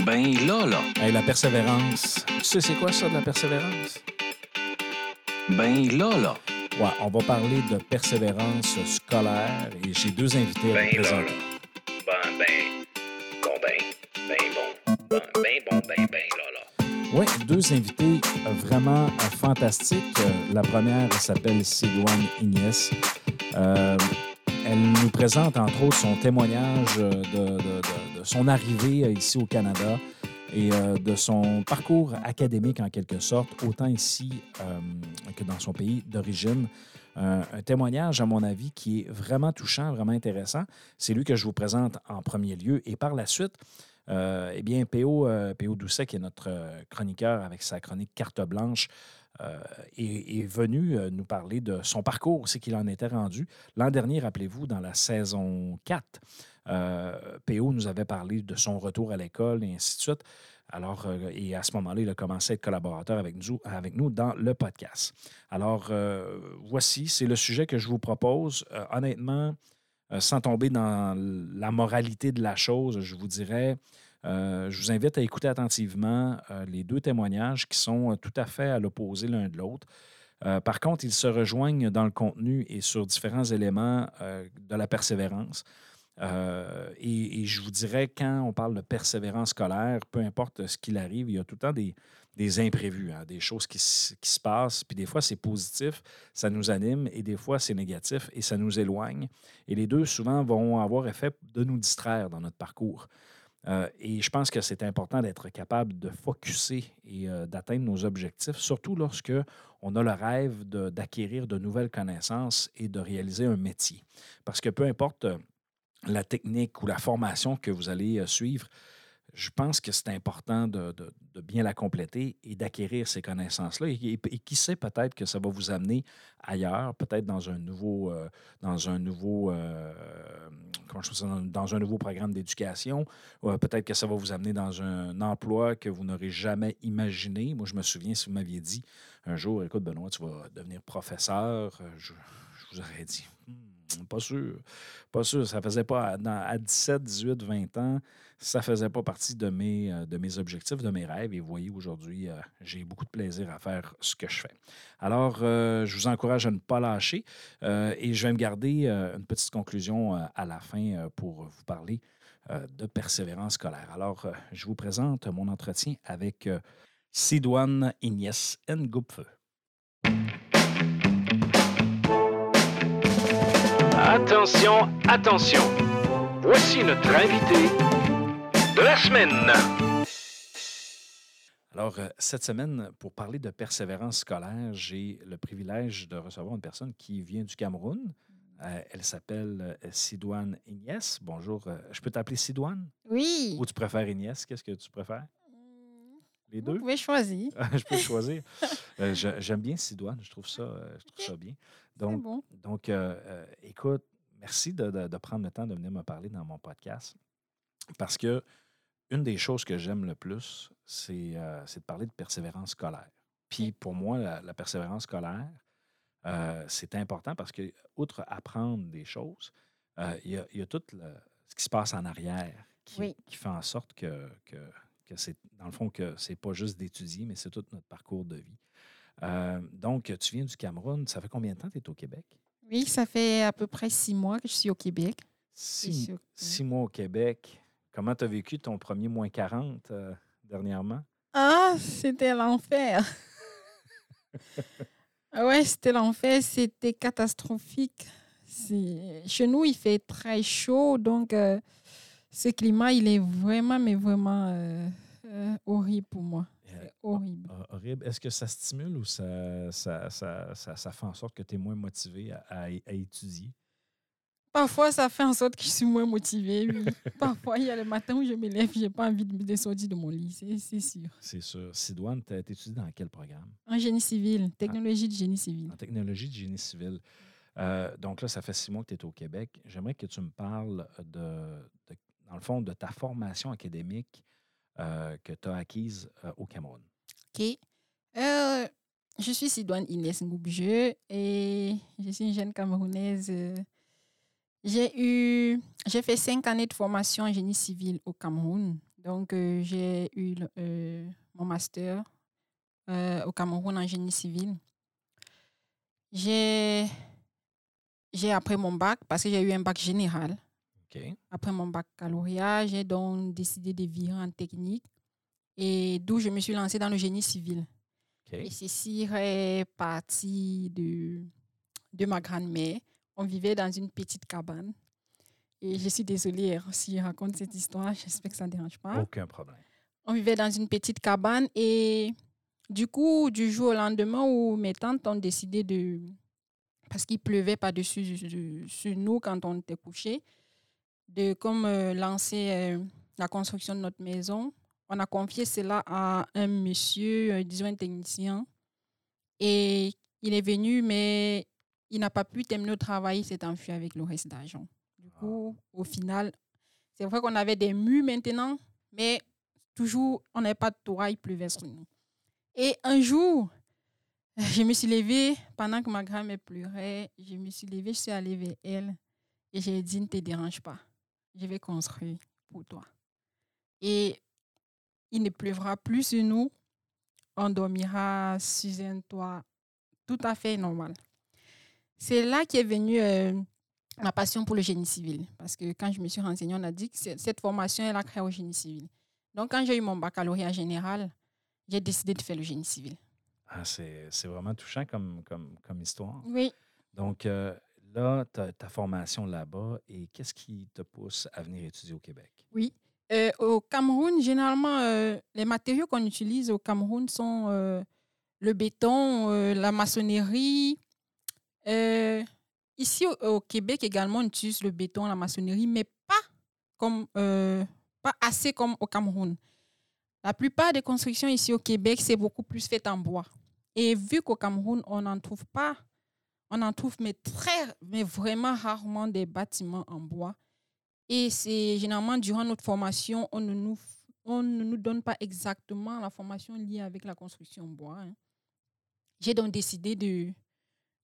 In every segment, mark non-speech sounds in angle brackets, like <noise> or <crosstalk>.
Ben là, là. Hey, la persévérance. Tu sais, c'est quoi ça, de la persévérance? Ben là, là. Ouais, on va parler de persévérance scolaire et j'ai deux invités à Ben là, présenter. là. Ben, ben, bon, ben, ben bon. Ben, ben bon, ben, ben là, là. Oui, deux invités vraiment fantastiques. La première elle s'appelle Silouane Ignès. Euh, elle nous présente entre autres son témoignage de, de- de- son arrivée euh, ici au Canada et euh, de son parcours académique en quelque sorte, autant ici euh, que dans son pays d'origine. Un, témoignage, à mon avis, qui est vraiment touchant, vraiment intéressant. C'est lui que je vous présente en premier lieu. Et par la suite, eh bien, P.O. Doucet, qui est notre chroniqueur avec sa chronique Carte blanche, est, venu nous parler de son parcours, c'est qu'il en était rendu. L'an dernier, rappelez-vous, dans la saison 4, euh, P.O. nous avait parlé de son retour à l'école et ainsi de suite. Alors, euh, et à ce moment-là, il a commencé à être collaborateur avec nous, avec nous dans le podcast. Alors, euh, voici, c'est le sujet que je vous propose. Honnêtement, sans tomber dans la moralité de la chose, je vous dirais, je vous invite à écouter attentivement les deux témoignages qui sont tout à fait à l'opposé l'un de l'autre. Par contre, ils se rejoignent dans le contenu et sur différents éléments de la persévérance. Euh, et, je vous dirais, quand on parle de persévérance scolaire, peu importe ce qu'il arrive, il y a tout le temps des, imprévus, hein, des choses qui, se passent. Puis des fois, c'est positif, ça nous anime, et des fois, c'est négatif et ça nous éloigne. Et les deux, souvent, vont avoir effet de nous distraire dans notre parcours. Euh, et je pense que c'est important d'être capable de focuser et euh, d'atteindre nos objectifs, surtout lorsque on a le rêve d'acquérir de, nouvelles connaissances et de réaliser un métier. Parce que peu importe la technique ou la formation que vous allez euh, suivre, je pense que c'est important de, bien la compléter et d'acquérir ces connaissances-là. Et, qui sait, peut-être que ça va vous amener ailleurs, peut-être dans un nouveau, euh, dans un nouveau, euh, comment je dans, un nouveau programme d'éducation. Peut-être que ça va vous amener dans un emploi que vous n'aurez jamais imaginé. Moi, je me souviens, si vous m'aviez dit un jour, écoute, Benoît, tu vas devenir professeur, je, je vous aurais dit, Hmm, pas sûr, pas sûr. Ça faisait pas, à, dans- à 17, 18, 20 ans, ça faisait pas partie de mes, euh, de mes objectifs, de mes rêves. Et vous voyez, aujourd'hui, euh, j'ai beaucoup de plaisir à faire ce que je fais. Alors, euh, je vous encourage à ne pas lâcher et je vais me garder une petite conclusion à la fin pour vous parler de persévérance scolaire. Alors, je vous présente mon entretien avec euh, Sidoine Ignès Attention, attention. Voici notre invité de la semaine. Alors, euh, cette semaine, pour parler de persévérance scolaire, j'ai le privilège de recevoir une personne qui vient du Cameroun. Euh, elle s'appelle euh, Sidoine Ignès. Bonjour. je peux t'appeler Sidoine Oui. ou tu préfères Ignès? Qu'est-ce que tu préfères? Les Vous deux? pouvez choisir. <laughs> je peux choisir. <laughs> Euh, J'aime bien Sidoine. Je trouve ça, euh, je trouve ça bien. Donc, bon. donc euh, écoute, merci de, de- de prendre le temps de venir me parler dans mon podcast. Parce que une des choses que j'aime le plus, c'est euh, de parler de persévérance scolaire. Puis pour moi, la, la persévérance scolaire, c'est important parce que, outre apprendre des choses, il y, a, il y a tout le- ce qui se passe en arrière qui, Oui. qui fait en sorte que, que, que c'est, dans le fond, que c'est pas juste d'étudier, mais c'est tout notre parcours de vie. Euh, donc, tu viens du Cameroun. Ça fait combien de temps que tu es au Québec? Oui, ça fait à peu près six mois que je suis au Québec. Six, six mois au Québec. Comment tu as vécu ton premier moins 40 euh, dernièrement? Ah, c'était l'enfer. <laughs> Ouais, c'était l'enfer. C'était catastrophique. Chez nous, il fait très chaud, donc euh, ce climat, il est vraiment, mais vraiment euh, euh, horrible pour moi. Euh, C'est horrible. hor- horrible. Est-ce que ça stimule ou ça, ça, ça, ça- ça fait en sorte que tu es moins motivé à, à- à étudier? Parfois, ça fait en sorte que je suis moins motivée. Oui. <laughs> Parfois, il y a le matin où je me lève, je n'ai pas envie de me descendre de mon lit, c'est- sûr. C'est sûr. Sidoine, tu étudié dans quel programme? En génie civil, technologie de génie civil. En technologie de génie civil. Euh, donc là, ça fait six mois que tu es au Québec. J'aimerais que tu me parles de, de- dans le fond, de ta formation académique euh, que tu as acquise euh, au Cameroun? OK. Euh, je suis Sidoine Inès Ngoubje et je suis une jeune Camerounaise. euh, J'ai eu, j'ai fait cinq années de formation en génie civil au Cameroun. Donc, euh, j'ai eu euh, mon master euh, au Cameroun en génie civil. J'ai j'ai après mon bac, parce que j'ai eu un bac général. Après mon baccalauréat, j'ai donc décidé de virer en technique et d'où je me suis lancée dans le génie civil. Et ceci est parti de, de ma grand-mère. On vivait dans une petite cabane. Et je suis désolée hein, si je raconte cette histoire, j'espère que ça ne dérange pas. Aucun problème. On vivait dans une petite cabane et du coup, du jour au lendemain où mes tantes ont décidé de... Parce qu'il pleuvait par-dessus de- sur nous quand on était couchés, de comme euh, lancer euh, la construction de notre maison. On a confié cela à un monsieur, euh, disons un technicien. Et il est venu, mais il n'a pas pu terminer le travail, il s'est enfui avec le reste d'argent. Du coup, au final, c'est vrai qu'on avait des murs maintenant, mais toujours, on n'avait pas de toit, il pleuvait sur nous. Et un jour, <laughs> je me suis levée, pendant que ma grand-mère pleurait, je me suis levée, je suis allée vers elle et j'ai dit, ne te dérange pas, je vais construire pour toi. Et il ne pleuvra plus sur nous, on dormira sur un toit tout à fait normal. C'est là qu'est venue euh, ma passion pour le génie civil. Parce que quand je me suis renseignée, on a dit que cette formation, elle a créé au génie civil. Donc, quand j'ai eu mon baccalauréat général, j'ai décidé de faire le génie civil. Ah, c'est c'est vraiment touchant comme, comme, comme histoire. Oui. Donc, euh, là, ta formation là-bas et qu'est-ce qui te pousse à venir étudier au Québec? Oui. Euh, au Cameroun, généralement, euh, les matériaux qu'on utilise au Cameroun sont euh, le béton, la maçonnerie. Ici, au, au Québec également, on utilise le béton, la maçonnerie, mais pas, comme, pas assez comme au Cameroun. La plupart des constructions ici au Québec, c'est beaucoup plus fait en bois. Et vu qu'au Cameroun, on n'en trouve pas, on en trouve mais très, mais vraiment rarement des bâtiments en bois. Et c'est généralement durant notre formation, on ne nous, on ne nous donne pas exactement la formation liée avec la construction en bois. hein. J'ai donc décidé de,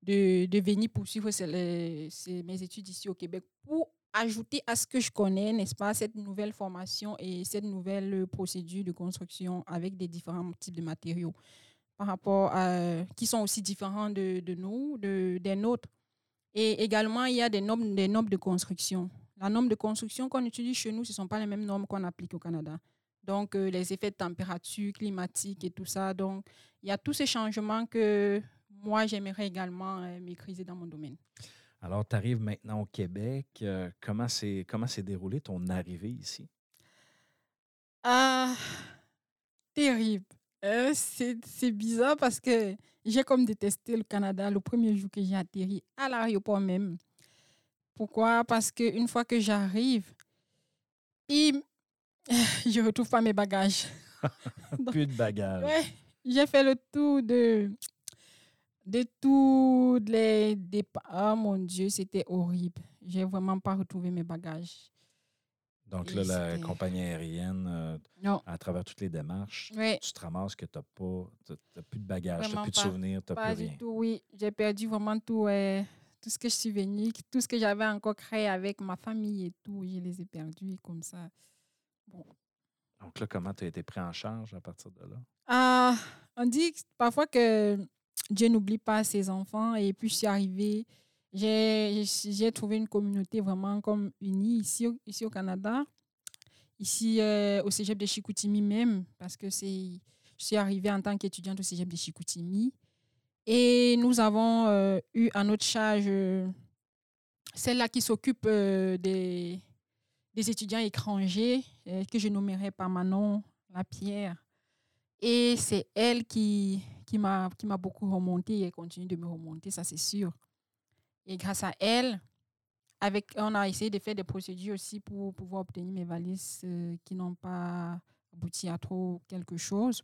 de, de venir poursuivre mes études ici au Québec pour ajouter à ce que je connais, n'est-ce pas, cette nouvelle formation et cette nouvelle procédure de construction avec des différents types de matériaux par rapport à, qui sont aussi différents de, de nous, de, des nôtres. Et également, il y a des normes, des normes de construction. La norme de construction qu'on utilise chez nous, ce ne sont pas les mêmes normes qu'on applique au Canada. Donc, euh, les effets de température climatique et tout ça. Donc, il y a tous ces changements que moi, j'aimerais également euh, maîtriser dans mon domaine. Alors, tu arrives maintenant au Québec. euh, comment s'est comment s'est déroulée ton arrivée ici? Ah, terrible. Euh, c'est bizarre parce que j'ai comme détesté le Canada le premier jour que j'ai atterri à l'aéroport même. Pourquoi? Parce qu'une fois que j'arrive, il- <laughs> je retrouve pas mes bagages. <laughs> Donc, Plus de bagages. Ouais, j'ai fait le tour de, de tous les départs. Ah mon Dieu, c'était horrible. J'ai vraiment pas retrouvé mes bagages. Donc là, la compagnie aérienne, euh, à travers toutes les démarches, tu te ramasses que tu n'as pas, plus de bagages, tu n'as plus de souvenirs, tu n'as plus du rien. tout. Oui, j'ai perdu vraiment tout, ouais, tout ce que je suis venue, tout ce que j'avais encore créé avec ma famille et tout. Je les ai perdus comme ça. Bon. Donc là, comment tu as été pris en charge à partir de là? Ah, on dit parfois que Dieu n'oublie pas ses enfants. Et puis, je suis arrivée, j'ai trouvé une communauté vraiment comme unie ici, ici au Canada, ici euh, au cégep de Chicoutimi même, parce que je suis arrivée en tant qu'étudiante au cégep de Chicoutimi. Et nous avons euh, eu à notre charge euh, celle-là qui s'occupe des, des étudiants étrangers, que je nommerai par Manon Lapierre. Et c'est elle qui, qui m'a beaucoup remonté et continue de me remonter, ça c'est sûr. Et grâce à elle, avec, on a essayé de faire des procédures aussi pour pouvoir obtenir mes valises euh, qui n'ont pas abouti à trop quelque chose.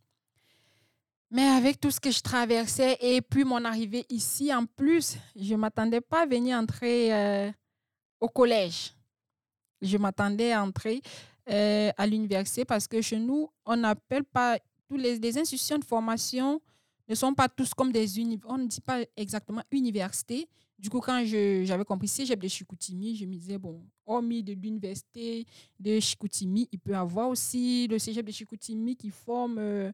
Mais avec tout ce que je traversais et puis mon arrivée ici, en plus, je ne m'attendais pas à venir entrer euh, au collège. Je m'attendais à entrer euh, à l'université parce que chez nous, on n'appelle pas tous les, les institutions de formation ne sont pas tous comme des uni- on ne dit pas exactement université, Du coup, quand j'avais compris cégep de Chicoutimi, je me disais, bon, hormis de l'université de Chicoutimi, il peut y avoir aussi le cégep de Chicoutimi qui forme euh,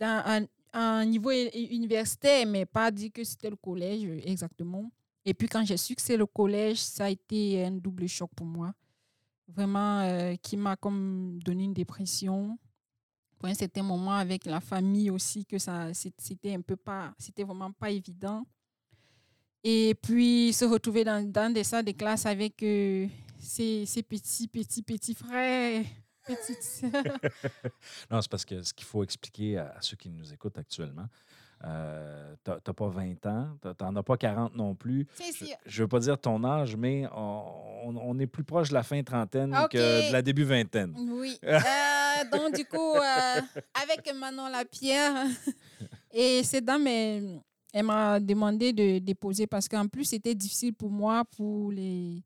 un, niveau universitaire, mais pas dit que c'était le collège euh, exactement. Et puis, quand j'ai su que c'est le collège, ça a été un double choc pour moi. Vraiment, euh, qui m'a comme donné une dépression. Pour un certain moment, avec la famille aussi, que ça, c'était un peu pas, c'était vraiment pas évident. Et puis, se retrouver dans, dans des salles de classe avec euh, ses, ses petits, petits, petits frères, petites sœurs. <laughs> Non, c'est parce que ce qu'il faut expliquer à, à ceux qui nous écoutent actuellement, euh, t'as pas 20 ans, t'en as pas 40 non plus. C'est Je, je veux pas dire ton âge, mais on, on- on est plus proche de la fin trentaine que de la début vingtaine. Oui. <laughs> Euh, donc, du coup, euh, avec Manon Lapierre, <laughs> et cette dame, elle, elle m'a demandé de déposer parce qu'en plus, c'était difficile pour moi pour les,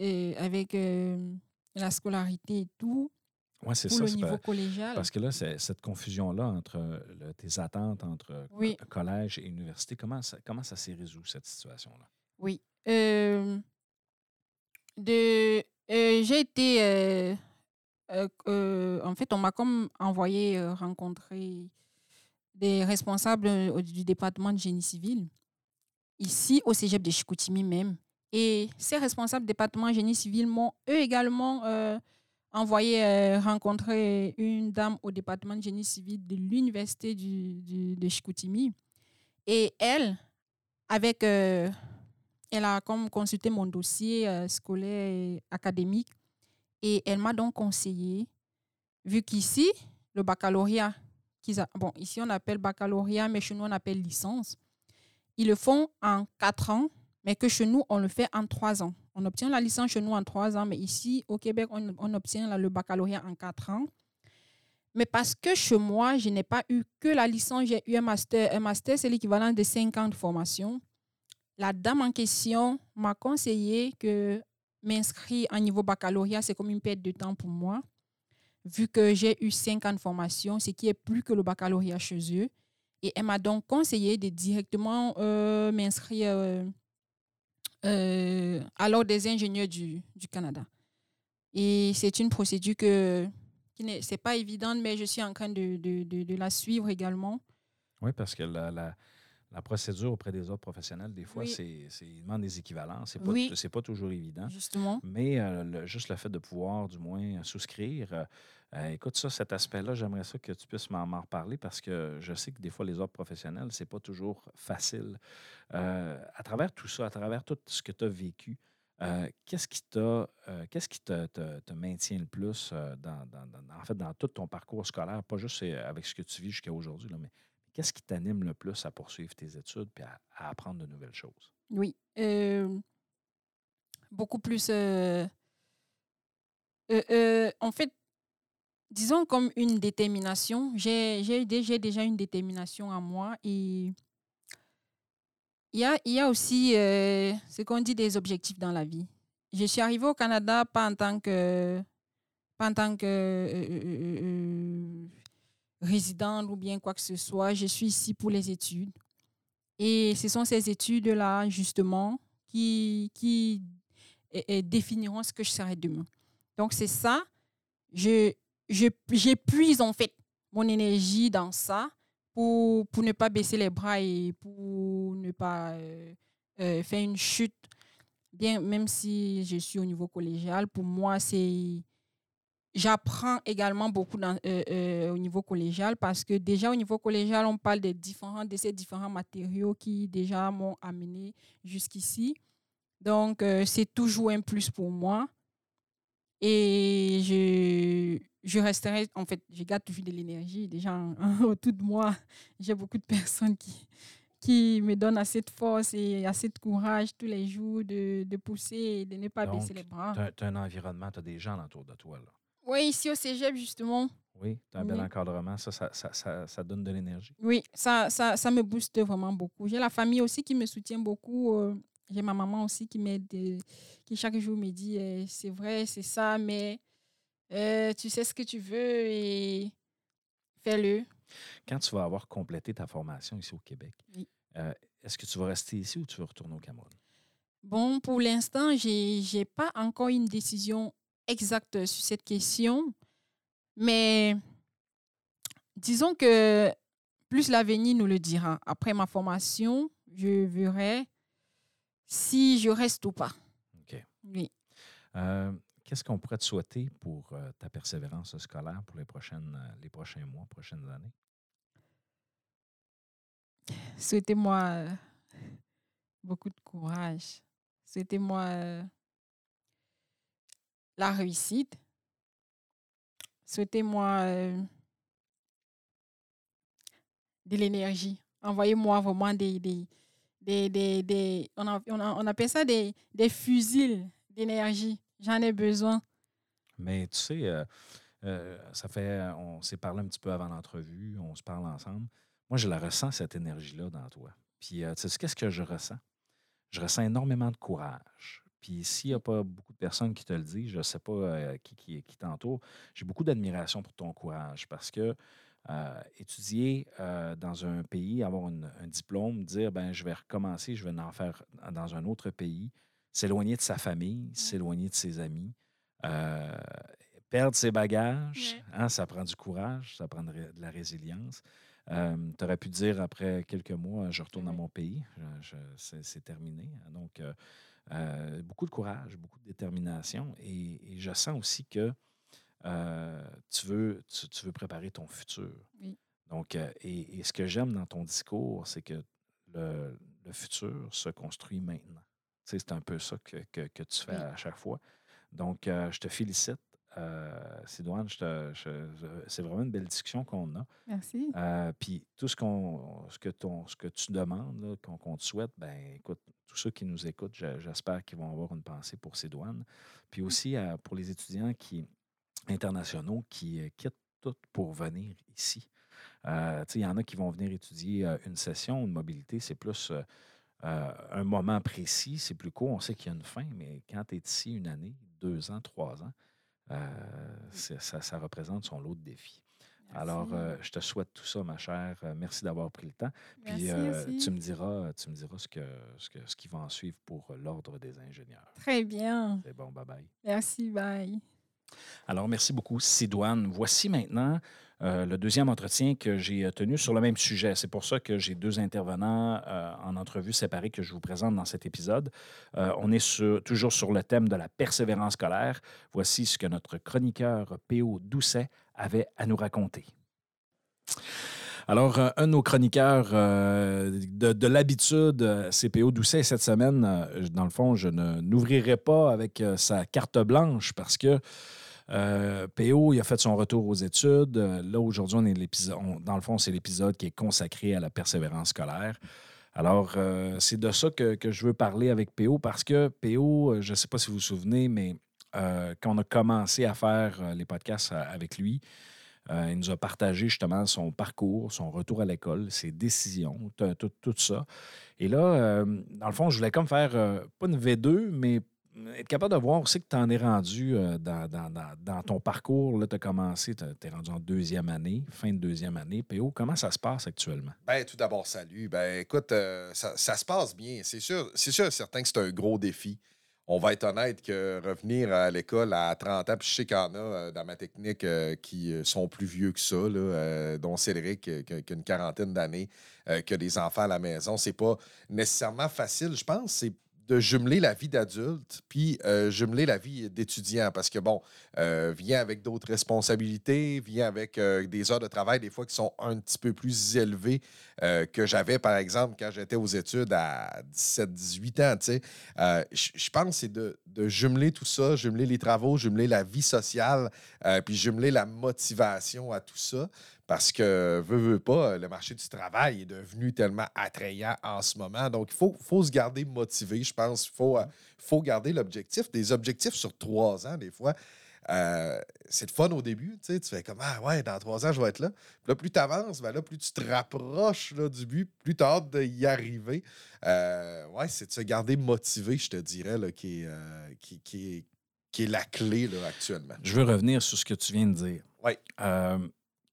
euh, avec euh, la scolarité et tout, Oui, c'est ça. le c'est niveau pas- collégial. Parce que là, c'est cette confusion-là entre le- tes attentes entre Oui. collège et université, comment ça, comment ça s'est résolu, cette situation-là? Oui. Euh, de, j'ai été. en fait, on m'a comme envoyé rencontrer des responsables euh, du département de génie civil, ici au cégep de Chicoutimi même. Et ces responsables du département de génie civil m'ont eux également euh, envoyé euh, rencontrer une dame au département de génie civil de l'université du, de Chicoutimi. Et elle, avec euh, elle a comme consulté mon dossier scolaire et académique et elle m'a donc conseillé, vu qu'ici, le baccalauréat, bon, ici on appelle baccalauréat, mais chez nous on appelle licence, ils le font en quatre ans, mais que chez nous on le fait en trois ans. On obtient la licence chez nous en trois ans, mais ici au Québec on, obtient le baccalauréat en quatre ans. Mais parce que chez moi, je n'ai pas eu que la licence, j'ai eu un master. Un master, c'est l'équivalent de cinq ans de formation la dame en question m'a conseillé que m'inscrire en niveau baccalauréat, c'est comme une perte de temps pour moi, vu que j'ai eu cinq ans de formation, ce qui est plus que le baccalauréat chez eux. Et elle m'a donc conseillé de directement euh, m'inscrire euh, euh, à l'ordre des ingénieurs du, du Canada. Et c'est une procédure que, qui n'est pas évidente, mais je suis en train de, de, de- de la suivre également. Oui, parce que la, la- la procédure auprès des autres professionnels, des fois, Oui. c'est, c'est, ils demandent des équivalences. C'est pas, Oui. c'est pas toujours évident. Justement. Mais euh, le- juste le fait de pouvoir, du moins, souscrire, euh, euh, écoute, ça, cet aspect-là, j'aimerais ça que tu puisses m'en, m'en reparler parce que je sais que des fois, les autres professionnels, c'est pas toujours facile. Euh, à travers tout ça, à travers tout ce que tu as vécu, euh, qu'est-ce qui t'a, euh, qu'est-ce qui te, te- te maintient le plus euh, dans, dans- dans- en fait, dans tout ton parcours scolaire, pas juste avec ce que tu vis jusqu'à aujourd'hui, là, mais qu'est-ce qui t'anime le plus à poursuivre tes études et à, à apprendre de nouvelles choses? Oui. beaucoup plus. en fait, disons comme une détermination. J'ai j'ai dé- j'ai déjà une détermination en moi et il y a, il y a aussi ce qu'on dit des objectifs dans la vie. Je suis arrivée au Canada pas en tant que, pas en tant que résidente ou bien quoi que ce soit. Je suis ici pour les études. Et ce sont ces études-là, justement, qui, qui définiront ce que je serai demain. Donc, c'est ça. Je, j'épuise, en fait, mon énergie dans ça pour, pour ne pas baisser les bras et pour ne pas euh, euh, faire une chute. Bien, même si je suis au niveau collégial, pour moi, c'est J'apprends également beaucoup dans- euh, euh, au niveau collégial parce que déjà au niveau collégial, on parle des différents, de ces différents matériaux qui déjà m'ont amené jusqu'ici. Donc, euh, c'est toujours un plus pour moi. Et je, je resterai, en fait, je garde toujours de l'énergie. Déjà, <laughs> autour de moi, j'ai beaucoup de personnes qui, qui me donnent assez de force et assez de courage tous les jours de, de pousser et de ne pas baisser les bras. Tu as, un environnement, tu as des gens autour de toi. Là. Oui, ici au cégep, justement. Oui, tu as un bel Oui. encadrement. Ça, ça, ça, ça- ça donne de l'énergie. Oui, ça, ça, ça me booste vraiment beaucoup. J'ai la famille aussi qui me soutient beaucoup. euh, J'ai ma maman aussi qui m'aide, euh, qui chaque jour me dit euh, c'est vrai, c'est ça, mais euh, tu sais ce que tu veux et fais-le. Quand tu vas avoir complété ta formation ici au Québec, Oui. euh, est-ce que tu vas rester ici ou tu vas retourner au Cameroun? Bon, pour l'instant, je n'ai pas encore une décision exacte sur cette question, mais disons que plus l'avenir nous le dira. Après ma formation, je verrai si je reste ou pas. OK. Oui. Euh, Qu'est-ce qu'on pourrait te souhaiter pour euh, ta persévérance scolaire pour les, prochaines, euh, les prochains mois, prochaines années? Souhaitez-moi beaucoup de courage. Souhaitez-moi la réussite. Souhaitez-moi euh, de l'énergie. Envoyez-moi vraiment des, des, des, des, des- on, a- on, appelle ça des, des fusils d'énergie. J'en ai besoin. Mais tu sais, euh, euh, ça fait. On s'est parlé un petit peu avant l'entrevue, on se parle ensemble. Moi, je la ressens, cette énergie-là, dans toi. Puis, tu sais, qu'est-ce que je ressens? Je ressens énormément de courage. Puis, s'il n'y a pas beaucoup de personnes qui te le disent, je ne sais pas euh, qui, qui, qui t'entoure, j'ai beaucoup d'admiration pour ton courage parce que euh, étudier euh, dans un pays, avoir une- un diplôme, dire, ben, je vais recommencer, je vais en faire dans un autre pays, s'éloigner de sa famille, s'éloigner de ses amis, euh, perdre ses bagages, Ouais. hein, ça prend du courage, ça prend de, la résilience. tu aurais pu dire après quelques mois, je retourne dans Ouais. mon pays, c'est terminé. Donc, euh, beaucoup de courage, beaucoup de détermination. Et, et je sens aussi que euh, tu, veux, tu, tu veux préparer ton futur. Oui. Donc, euh, et, et ce que j'aime dans ton discours, c'est que le, le futur se construit maintenant. Tu sais, c'est un peu ça que, que- que tu fais Oui. à chaque fois. Donc, je te félicite. Sidoine, je te- je- je- c'est vraiment une belle discussion qu'on a. Merci. Puis tout ce, qu'on, ce, que ton, ce que tu demandes, qu'on te souhaite, ben écoute, tous ceux qui nous écoutent, je- j'espère qu'ils vont avoir une pensée pour ces douanes. Puis aussi euh, pour les étudiants qui, internationaux qui euh, quittent tout pour venir ici. Euh, il y en a qui vont venir étudier une session, une mobilité, c'est plus euh, un moment précis, c'est plus court, on sait qu'il y a une fin, mais quand tu es ici une année, deux ans, trois ans, euh, c'est- ça, ça représente son lot de défis. Alors, euh, je te souhaite tout ça, ma chère. Euh, merci d'avoir pris le temps. Puis, Merci euh, tu me diras, tu me diras ce, que, ce, que- ce qui va en suivre pour l'Ordre des ingénieurs. Très bien. C'est bon, bye-bye. Merci. Bye. Alors, merci beaucoup, Sidoine. Voici maintenant euh, le deuxième entretien que j'ai euh, tenu sur le même sujet. C'est pour ça que j'ai deux intervenants euh, en entrevue séparée que je vous présente dans cet épisode. On est toujours sur le thème de la persévérance scolaire. Voici ce que notre chroniqueur P.O. Doucet avait à nous raconter. Alors, un de nos chroniqueurs de, de l'habitude, euh, c'est P.O. Doucet. Cette semaine, dans le fond, je n'ouvrirai pas avec sa carte blanche parce que euh, PO, il a fait son retour aux études. Euh, Là, aujourd'hui, on est l'épisode. Dans le fond, c'est l'épisode qui est consacré à la persévérance scolaire. Alors, euh, c'est de ça que, je veux parler avec PO parce que PO, euh, je ne sais pas si vous vous souvenez, mais quand on a commencé à faire les podcasts avec lui, il nous a partagé justement son parcours, son retour à l'école, ses décisions, tout, ça. Et là, dans le fond, je voulais comme faire, pas une V2, mais être capable de voir aussi que tu en es rendu euh, dans, ton parcours. Là, tu as commencé, tu es rendu en deuxième année, fin de deuxième année. PO, comment ça se passe actuellement? Ben, tout d'abord, salut. Ben, écoute, euh, ça, se passe bien. C'est sûr, c'est sûr certain que c'est un gros défi. On va être honnête que revenir à l'école à 30 ans, puis je sais qu'il y en a euh, dans ma technique euh, qui euh, sont plus vieux que ça, là, euh, dont Cédric, euh, qui, a une quarantaine d'années, euh, a des enfants à la maison. C'est pas nécessairement facile, je pense. C'est de jumeler la vie d'adulte puis euh, jumeler la vie d'étudiant parce que bon euh, vient avec d'autres responsabilités vient avec euh, des heures de travail des fois qui sont un petit peu plus élevées que j'avais, par exemple, quand j'étais aux études à 17-18 ans. tu sais. Je pense que c'est de, de jumeler tout ça, jumeler les travaux, jumeler la vie sociale, puis jumeler la motivation à tout ça. Parce que, veux, veux pas, le marché du travail est devenu tellement attrayant en ce moment. Donc, il faut, faut se garder motivé, je pense. Il faut, euh, faut garder l'objectif. Des objectifs sur trois ans, des fois. Euh, c'est le fun au début, tu sais, tu fais comme Ah ouais, dans trois ans, je vais être là. Puis là, plus tu avances, ben là, plus tu te rapproches là, du but, plus tu as hâte d'y arriver. Euh, ouais, c'est de se garder motivé, je te dirais, là, qui, est, euh, qui, qui est, qui est la clé là, actuellement. Je veux revenir sur ce que tu viens de dire. Oui.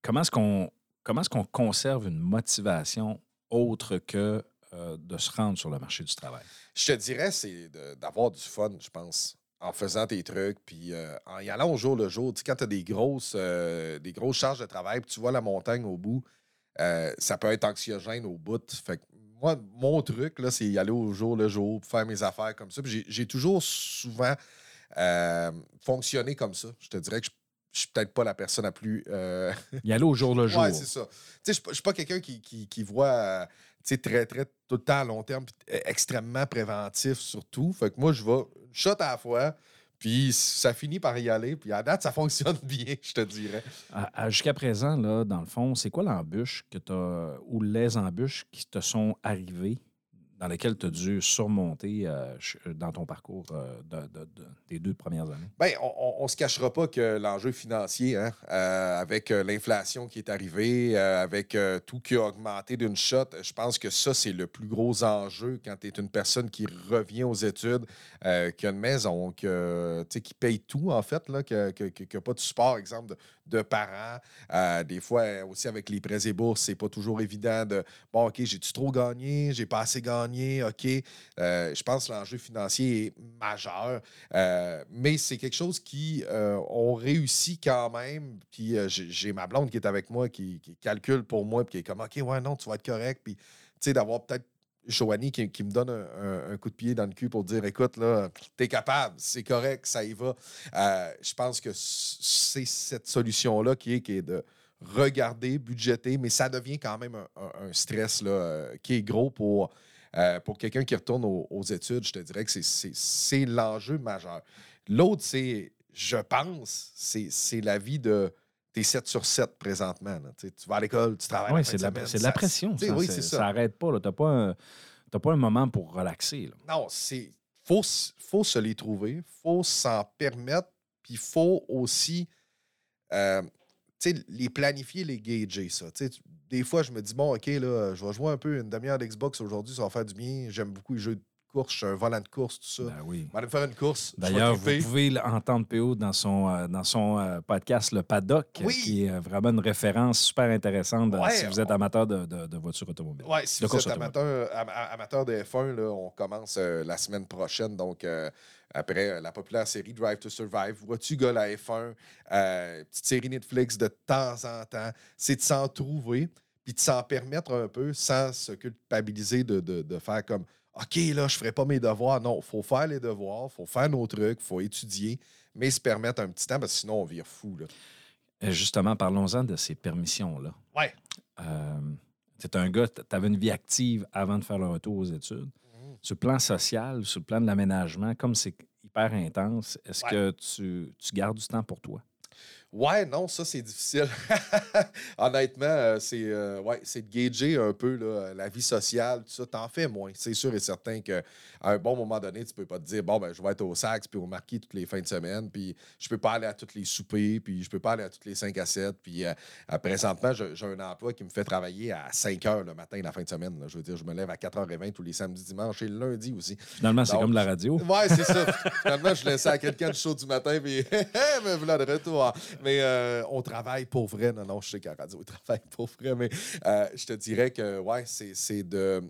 Comment est-ce qu'on comment est-ce qu'on conserve une motivation autre que euh, de se rendre sur le marché du travail? Je te dirais, c'est d'avoir du fun, je pense, en faisant tes trucs, puis euh, en y allant au jour le jour. Quand tu as des grosses, euh, des grosses charges de travail, puis tu vois la montagne au bout, ça peut être anxiogène au bout. Fait que moi, mon truc, c'est y aller au jour le jour, faire mes affaires comme ça. J'ai- toujours souvent fonctionné comme ça. Je te dirais que je je suis peut-être pas la personne la plus euh, Y aller au jour le <laughs> jour. Ouais, c'est ça. Tu sais, je suis pas- je suis pas quelqu'un qui, qui, qui voit tu sais, très, très, tout le temps à long terme, puis euh, extrêmement préventif surtout. Fait que moi, je vais shot à la fois, puis ça finit par y aller. Puis à date, ça fonctionne <laughs> bien, je te dirais. Jusqu'à présent, là, dans le fond, c'est quoi l'embûche que t'as ou les embûches qui te sont arrivées, dans lesquelles tu as dû surmonter euh, ch- dans ton parcours euh, de- de- de- des deux premières années? Ben, on, on se cachera pas que l'enjeu financier, hein, euh, avec euh, l'inflation qui est arrivée, euh, avec euh, tout qui a augmenté d'une shot, je pense que ça, c'est le plus gros enjeu quand tu es une personne qui revient aux études, euh, qui a une maison, qui paye tout, en fait, là, que- pas de support, exemple, de, parents. Euh, des fois, euh, aussi avec les prêts et bourses, c'est pas toujours évident de bon, OK, j'ai-tu trop gagné, j'ai pas assez gagné, OK. Euh, je pense que l'enjeu financier est majeur. Euh, mais c'est quelque chose qui euh, ont réussi quand même. Puis j'ai j'ai ma blonde qui est avec moi, qui, qui calcule pour moi, puis qui est comme OK, ouais, non, tu vas être correct. Puis, tu sais, d'avoir peut-être Joanie qui, me donne un, coup de pied dans le cul pour dire écoute, là, t'es capable, c'est correct, ça y va. Euh, je pense que c'est cette solution-là qui est, de regarder, budgéter, mais ça devient quand même un, stress là, euh, qui est gros pour, euh, pour quelqu'un qui retourne aux, aux études. Je te dirais que c'est- l'enjeu majeur. L'autre, c'est, je pense, c'est la vie de. T'es 7 sur 7 présentement. là. Tu tu vas à l'école, tu travailles. Oui, c'est de, la- semaine, de la pression. tu ça, oui, ça. N'arrête pas. Tu n'as pas, un- t'as pas un moment pour relaxer. là. Non, c'est. Faut, faut se les trouver, faut s'en permettre, puis il faut aussi euh, tu les planifier, les gager, ça. Tu tu- des fois, je me dis, bon, OK, là, je vais jouer un peu une demi-heure d'Xbox aujourd'hui, ça va faire du bien. J'aime beaucoup les jeux de course, je suis un volant de course, tout ça. Ben oui. On va aller me faire une course. vais D'ailleurs, vous pouvez l'entendre PO dans son, euh, dans son euh, podcast Le Paddock, euh, Oui. qui est vraiment une référence super intéressante Ouais, si vous êtes on- amateur de, de, de voitures automobiles. Ouais, si De vous êtes amateur, am- am- amateur de F1, là, on commence euh, la semaine prochaine. Donc, après la populaire série Drive to Survive, vois-tu, gars, la F1, euh, petite série Netflix de temps en temps, c'est de s'en trouver puis de s'en permettre un peu sans se culpabiliser de, de- de faire comme OK, là, je ferai pas mes devoirs. Non, il faut faire les devoirs, il faut faire nos trucs, il faut étudier, mais se permettre un petit temps parce que sinon, on vire fou. Là. Euh, Justement, parlons-en de ces permissions-là. Ouais. Euh, tu un gars, tu avais une vie active avant de faire le retour aux études. Sur le plan social, sur le plan de l'aménagement, comme c'est hyper intense, est-ce Ouais. que tu, tu gardes du temps pour toi? Ouais, non, ça, c'est difficile. <laughs> Honnêtement, euh, c'est euh, ouais, c'est de gager un peu là, la vie sociale, tout ça. T'en fais moins. C'est sûr et certain qu'à un bon moment donné, tu peux pas te dire, bon, ben, je vais être au Sax puis au Marquis toutes les fins de semaine, puis je peux pas aller à tous les soupers, puis je peux pas aller à toutes les 5 à 7. Puis euh, euh, présentement, j'ai un emploi qui me fait travailler à 5 heures le matin, la fin de semaine. là. Je veux dire, je me lève à 4h20 tous les samedis, dimanches et le lundi aussi. Finalement, c'est comme la radio. Ouais, c'est ça. Finalement, je laissais à quelqu'un le show du matin, puis <laughs> me voilà de retour. Mais euh, on travaille pour vrai. Non, non, je sais qu'à radio, on travaille pour vrai, mais euh, je te dirais que, ouais, c'est c'est de.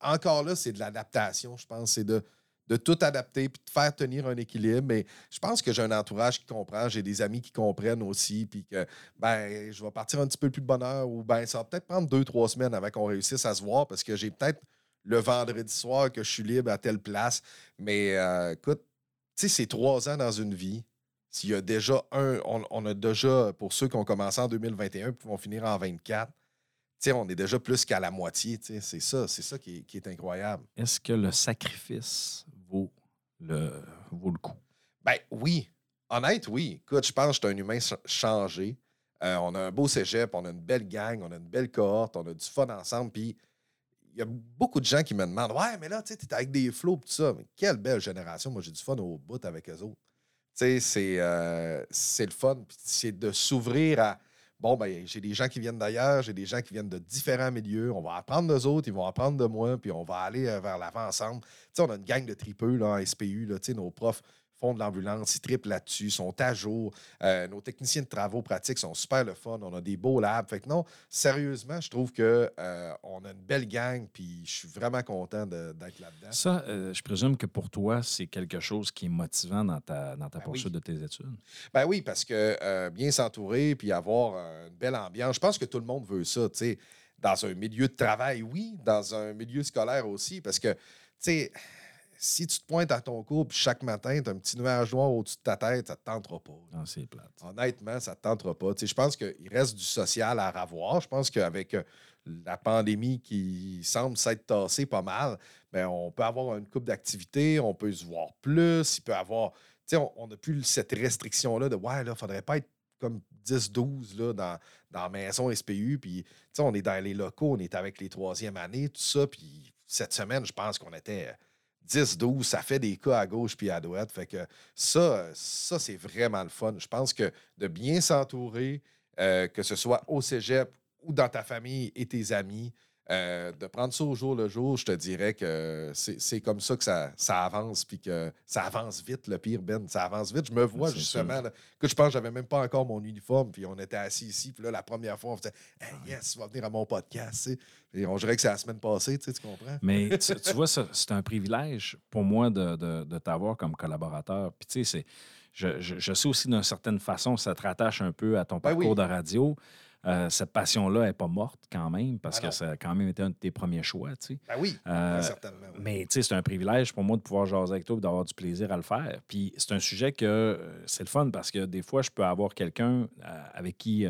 Encore là, c'est de l'adaptation, je pense. C'est de, de tout adapter puis de faire tenir un équilibre. Mais je pense que j'ai un entourage qui comprend, j'ai des amis qui comprennent aussi, puis que, ben, je vais partir un petit peu plus de bonheur ou, ben, ça va peut-être prendre deux, trois semaines avant qu'on réussisse à se voir parce que j'ai peut-être le vendredi soir que je suis libre à telle place. Mais euh, écoute, tu sais, c'est trois ans dans une vie. S'il y a déjà un, on, on a déjà, pour ceux qui ont commencé en 2021 puis qui vont finir en 24, tu sais, on est déjà plus qu'à la moitié. C'est ça, c'est ça qui est, qui est incroyable. Est-ce que le sacrifice vaut le, vaut le coup? Ben oui. Honnête, oui. Écoute, je pense que je suis un humain ch- changé. Euh, on a un beau cégep, on a une belle gang, on a une belle cohorte, on a du fun ensemble. Puis il y a beaucoup de gens qui me demandent Ouais, mais là, tu t'es avec des flots, tout ça. Mais quelle belle génération. Moi, j'ai du fun au bout avec eux autres. Euh, c'est le fun. C'est de s'ouvrir à. Bon, ben, j'ai des gens qui viennent d'ailleurs, j'ai des gens qui viennent de différents milieux. On va apprendre d'eux autres, ils vont apprendre de moi, puis on va aller euh, vers l'avant ensemble. On a une gang de tripeux là, en SPU. Là, nos profs font de l'ambulance, ils triplent là-dessus, sont à jour. Euh, nos techniciens de travaux pratiques sont super le fun. On a des beaux labs. Fait que non, sérieusement, je trouve que euh, on a une belle gang, puis je suis vraiment content d'être là-dedans. Ça, euh, je présume que pour toi, c'est quelque chose qui est motivant dans ta, dans ta Ben poursuite oui. de tes études? Ben oui, parce que euh, bien s'entourer puis avoir une belle ambiance, je pense que tout le monde veut ça, tu sais. Dans un milieu de travail, oui, dans un milieu scolaire aussi, parce que, tu sais, si tu te pointes à ton cours puis chaque matin, tu as un petit nuage noir au-dessus de ta tête, ça ne te tentera pas. Non, c'est plate. Honnêtement, ça ne te tentera pas. Je pense qu'il reste du social à avoir. Je pense qu'avec euh, la pandémie qui semble s'être tassée pas mal, ben, on peut avoir une coupe d'activités, on peut se voir plus, il peut avoir. On n'a plus cette restriction-là de Ouais, là, il ne faudrait pas être comme 10-12 là, dans, dans la maison SPU. Puis, tu sais, on est dans les locaux, on est avec les troisième années, tout ça. Puis, cette semaine, je pense qu'on était 10-12, ça fait des cas à gauche puis à droite. Fait que ça, ça c'est vraiment le fun. Je pense que de bien s'entourer, euh, que ce soit au cégep ou dans ta famille et tes amis, euh, de prendre ça au jour le jour, je te dirais que c'est comme ça que ça, ça avance, puis que ça avance vite, le pire, Ben. Ça avance vite. Je me vois justement, là, que je pense que j'avais même pas encore mon uniforme, puis on était assis ici, puis là, la première fois, on faisait Hey, yes, tu vas venir à mon podcast. Et on dirait que c'est la semaine passée, tu sais, tu comprends? Mais tu, tu vois, c'est un privilège pour moi de, de- de t'avoir comme collaborateur. Puis tu sais, c'est- je, je- je sais aussi d'une certaine façon, ça te rattache un peu à ton Ben parcours oui. de radio. Euh, cette passion-là n'est pas morte quand même, parce Ah que ça a quand même été un de tes premiers choix. tu sais. Ben oui, Euh, certainement. oui. Mais tu sais, c'est un privilège pour moi de pouvoir jaser avec toi et d'avoir du plaisir à le faire. Puis c'est un sujet que euh, c'est le fun parce que des fois, je peux avoir quelqu'un avec qui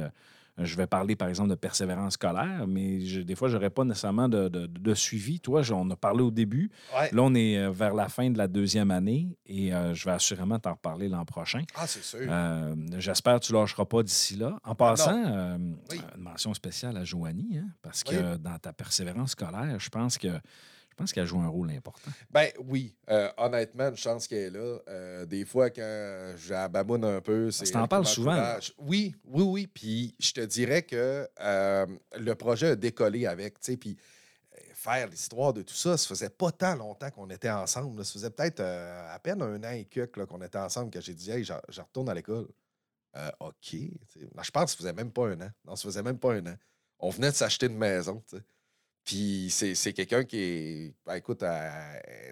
je vais parler, par exemple, de persévérance scolaire, mais je- des fois, je n'aurais pas nécessairement de, de- de suivi. Toi, on a parlé au début. Ouais. Là, on est euh, vers la fin de la deuxième année et euh, je vais assurément t'en reparler l'an prochain. Ah, c'est sûr. Euh, J'espère que tu ne lâcheras pas d'ici là. En passant, euh, Oui. une mention spéciale à Joanie, hein, parce que Oui. dans ta persévérance scolaire, je pense que je pense qu'elle joue un rôle important. Ben oui, euh, honnêtement, une chance qu'elle est là. Euh, des fois, quand j'abamoune un peu, c'est. T'en parles souvent. Oui, oui, oui. Puis je te dirais que euh, le projet a décollé avec, tu sais, puis faire l'histoire de tout ça, ça faisait pas tant longtemps qu'on était ensemble. là. Ça faisait peut-être à peine un an et quelques qu'on était ensemble que j'ai dit, hey, je retourne à l'école. OK. je pense que ça faisait même pas un an. Non, ça faisait même pas un an. On venait de s'acheter une maison. Puis c'est c'est quelqu'un qui est, ben, écoute, euh,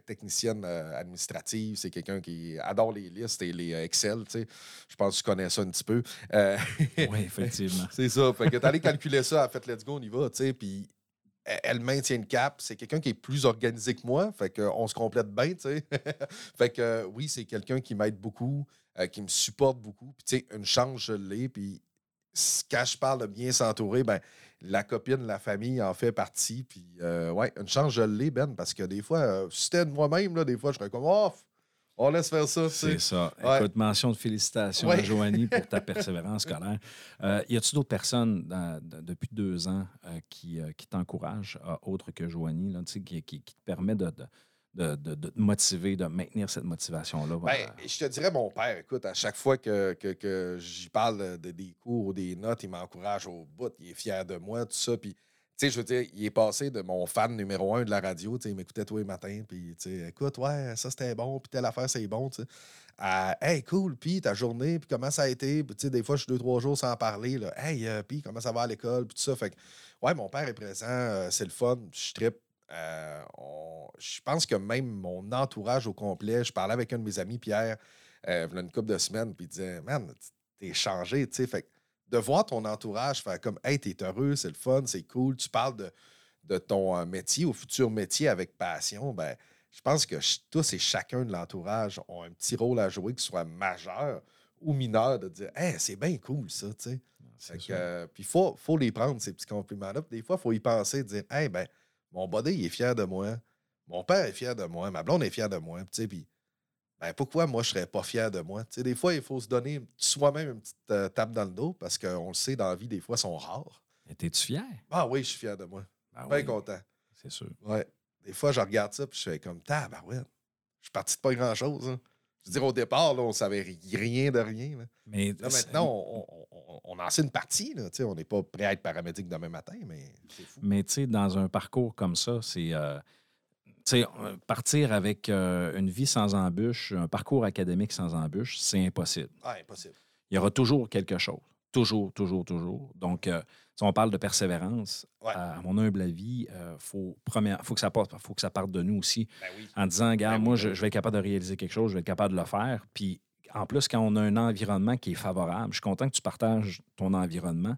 technicienne euh, administrative, c'est quelqu'un qui adore les listes et les euh, Excel, tu sais. Je pense que tu connais ça un petit peu. Euh, Oui, effectivement. <laughs> c'est ça. Fait que t'allais calculer ça, fait let's go, on y va, tu sais. Puis elle, maintient le cap. C'est quelqu'un qui est plus organisé que moi. Fait qu'on se complète bien, tu sais. <laughs> fait que oui, c'est quelqu'un qui m'aide beaucoup, qui me supporte beaucoup. Puis tu sais, une chance, je l'ai. Puis quand je parle de bien s'entourer, ben la copine, la famille en fait partie. Puis euh, ouais, une chance, je l'ai, Ben, parce que des fois, euh, si c'était de moi-même, là, des fois, je serais comme, oh, on laisse faire ça. C'est ça. Ouais. Écoute, mention de félicitations Ouais. à Joanie pour ta <laughs> persévérance scolaire. Euh, y a-t-il d'autres personnes dans- depuis deux ans euh, qui, euh, qui t'encouragent, autre que Joanie, là, qui, qui- qui te permet de, de, de- te motiver, de maintenir cette motivation-là? Ben, je te dirais, mon père, écoute, à chaque fois que, que, j'y parle de, des cours ou des notes, il m'encourage au bout, il est fier de moi, tout ça. Puis, tu sais, je veux dire, il est passé de mon fan numéro un de la radio, tu sais, il m'écoutait tous les matins, puis, tu sais, écoute, ouais, ça c'était bon, puis telle affaire, c'est bon, tu sais. À, hey, cool, puis ta journée, puis comment ça a été, puis, tu sais, des fois, je suis deux, trois jours sans parler, là. Hey, euh, puis comment ça va à l'école, puis tout ça. Fait que, ouais, mon père est présent, euh, c'est le fun, je trippe. Euh, je pense que même mon entourage au complet, je parlais avec un de mes amis, Pierre, euh, il y a une couple de semaines, puis il disait Man, t'es changé, tu sais. Fait de voir ton entourage faire comme Hey, t'es heureux, c'est le fun, c'est cool, tu parles de, de ton euh, métier ou futur métier avec passion, ben, je pense que tous et chacun de l'entourage ont un petit rôle à jouer, que ce soit majeur ou mineur, de dire Hey, c'est bien cool, ça, tu sais. euh, puis il faut, faut les prendre, ces petits compliments-là. Des fois, il faut y penser, dire Hey, ben, mon body, il est fier de moi. Mon père est fier de moi. Ma blonde est fière de moi. Puis, tu sais, puis, ben, pourquoi moi, je serais pas fier de moi? Tu sais, des fois, il faut se donner soi-même une petite euh, tape dans le dos parce qu'on le sait, dans la vie, des fois, ils sont rares. Et T'es-tu fier? Ah oui, je suis fier de moi. Ben Bien oui, content. C'est sûr. Ouais. Des fois, je regarde ça puis je fais comme tabarouette. Je suis parti de pas grand-chose. hein. Je veux dire, au départ, là, on savait ri- rien de rien. là. Mais Là, maintenant, on, on, on- on en sait une partie. Là, on n'est pas prêt à être paramédic demain matin, mais c'est fou. Mais tu sais, dans un parcours comme ça, c'est. euh, tu sais, euh, partir avec euh, une vie sans embûche, un parcours académique sans embûche, c'est impossible. Ah, impossible. Il y aura toujours quelque chose. Toujours, toujours, toujours. Donc, euh, si on parle de persévérance, Ouais. à mon humble avis, il faut, faut, que ça parte, faut que ça parte de nous aussi Ben oui. en disant, regarde, Ben moi, ben je, oui. je vais être capable de réaliser quelque chose, je vais être capable de le faire. Puis, en plus, quand on a un environnement qui est favorable, je suis content que tu partages ton environnement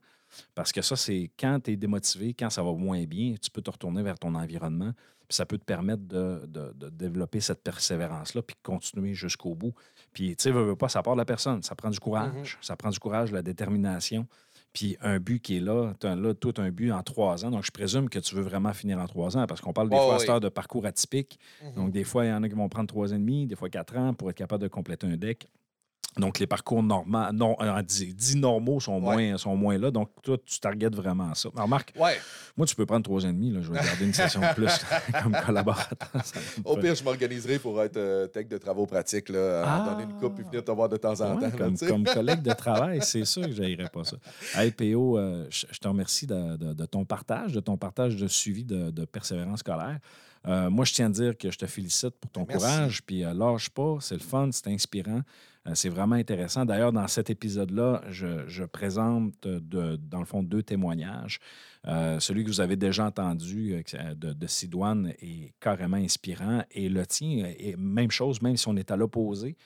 parce que ça, c'est quand tu es démotivé, quand ça va moins bien, tu peux te retourner vers ton environnement. Puis ça peut te permettre de, de- de développer cette persévérance-là, puis de continuer jusqu'au bout. Puis, tu sais, veux, veux pas, ça part de la personne. Ça prend du courage. Mhm. Ça prend du courage, de la détermination. Puis un but qui est là, t'as là, tout un but en trois ans. Donc, je présume que tu veux vraiment finir en trois ans parce qu'on parle des Oh, fois oui. de parcours atypique. Mhm. Donc, des fois, il y en a qui vont prendre trois ans et demi, des fois quatre ans pour être capable de compléter un deck. Donc, les parcours non, euh, dits, dits normaux sont, Ouais. moins, sont moins là. Donc, toi, tu targetes vraiment à ça. Alors, Marc, Ouais. moi, tu peux prendre trois ans et demi. Là, je vais garder une session de <laughs> plus comme collaborateur. Au pire, je m'organiserai pour être euh, tech de travaux pratiques, là, Ah. donner une coupe et venir te voir de temps en Ouais, temps. comme, collègue de <laughs> travail, c'est sûr que je pas ça. Hey, PO, euh, je te remercie de, de- de ton partage, de ton partage de suivi de, de persévérance scolaire. Moi, je tiens à dire que je te félicite pour ton Merci. courage. Puis, lâche pas, c'est le fun, c'est inspirant. Euh, c'est vraiment intéressant. D'ailleurs, dans cet épisode-là, je, présente, euh, dans le fond, deux témoignages. Euh, celui que vous avez déjà entendu de, de Sidoine est carrément inspirant. Et le tien est même chose, même si on est à l'opposé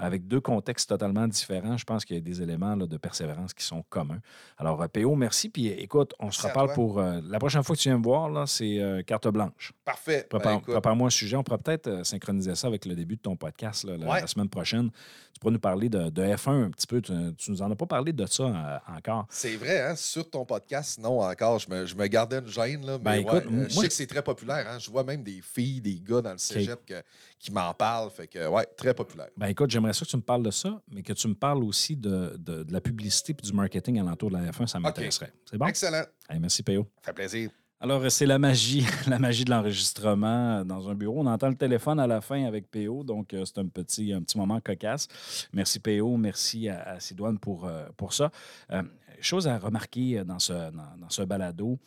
avec deux contextes totalement différents, je pense qu'il y a des éléments là, de persévérance qui sont communs. Alors, euh, PO, merci. Puis écoute, on se Merci reparle pour. euh, la prochaine fois que tu viens me voir, là, c'est euh, carte blanche. Parfait. Ben, Prépare, écoute, moi un sujet. On pourrait peut-être euh, synchroniser ça avec le début de ton podcast là, la, Ouais. la semaine prochaine. Tu pourras nous parler de, de F1 un petit peu. Tu, tu nous en as pas parlé de ça euh, encore. C'est vrai, hein, sur ton podcast, non, encore, je me, je me gardais une gêne. Là, Ben, mais écoute, ouais, euh, moi, je je- sais que c'est très populaire. Hein, je vois même des filles, des gars dans le cégep que- qui m'en parlent. Fait que, ouais, très populaire. Ben écoute, j'aimerais ça que tu me parles de ça, mais que tu me parles aussi de, de- de la publicité et du marketing alentour de la F1, ça m'intéresserait. C'est bon? Excellent. Hey, merci, PO. Ça fait plaisir. Alors, euh, c'est la magie, <laughs> la magie de l'enregistrement euh, dans un bureau. On entend le téléphone à la fin avec PO, donc euh, c'est un petit, un petit moment cocasse. Merci PO, merci à, à Sidoine pour, pour ça. Euh, chose à remarquer dans ce, dans, dans ce balado,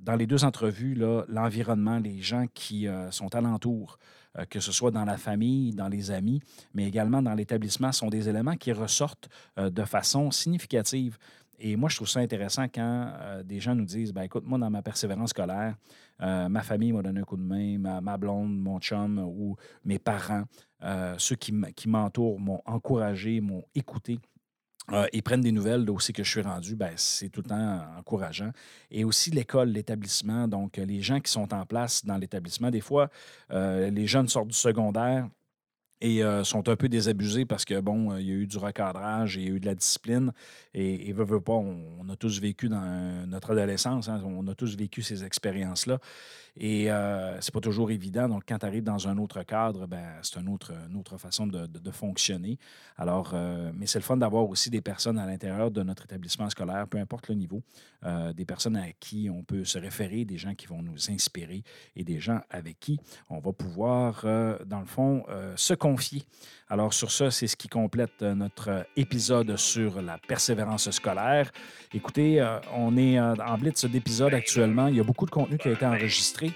dans les deux entrevues, l'environnement, les gens qui euh, sont alentour, euh, que ce soit dans la famille, dans les amis, mais également dans l'établissement, sont des éléments qui ressortent euh, de façon significative. Et moi, je trouve ça intéressant quand euh, des gens nous disent ben, écoute, moi, dans ma persévérance scolaire, euh, ma famille m'a donné un coup de main, ma, blonde, mon chum ou mes parents, euh, ceux qui m'entourent m'ont encouragé, m'ont écouté. Euh, et prennent des nouvelles aussi que je suis rendu, ben, c'est tout le temps encourageant. Et aussi l'école, l'établissement, donc les gens qui sont en place dans l'établissement. Des fois, euh, les jeunes sortent du secondaire, et euh, sont un peu désabusés parce que, bon, euh, il y a eu du recadrage, il y a eu de la discipline. Et, et veut, veut pas, on, a tous vécu dans notre adolescence, hein, on a tous vécu ces expériences-là. Et euh, c'est pas toujours évident. Donc, quand tu arrives dans un autre cadre, ben, c'est une autre, autre façon de, fonctionner. Alors, euh, mais c'est le fun d'avoir aussi des personnes à l'intérieur de notre établissement scolaire, peu importe le niveau, euh, des personnes à qui on peut se référer, des gens qui vont nous inspirer et des gens avec qui on va pouvoir, euh, dans le fond, euh, se Alors, sur ça, c'est ce qui complète euh, notre euh, épisode sur la persévérance scolaire. Écoutez, euh, on est en blitz d'épisode actuellement. Il y a beaucoup de contenu qui a été enregistré,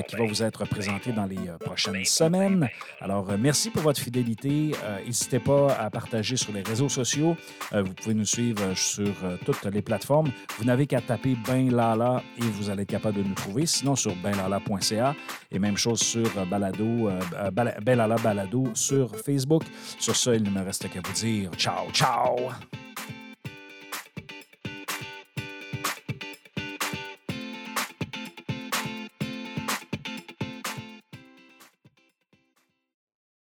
qui va vous être présenté dans les euh, prochaines semaines. Alors, euh, merci pour votre fidélité. Euh, N'hésitez pas à partager sur les réseaux sociaux. Euh, vous pouvez nous suivre euh, sur euh, toutes les plateformes. Vous n'avez qu'à taper Ben Lala et vous allez être capable de nous trouver. Sinon, sur benlala.ca et même chose sur euh, Balado, euh, euh, Bala- Ben Lala Balado sur Facebook. Sur ça, il ne me reste qu'à vous dire ciao, ciao!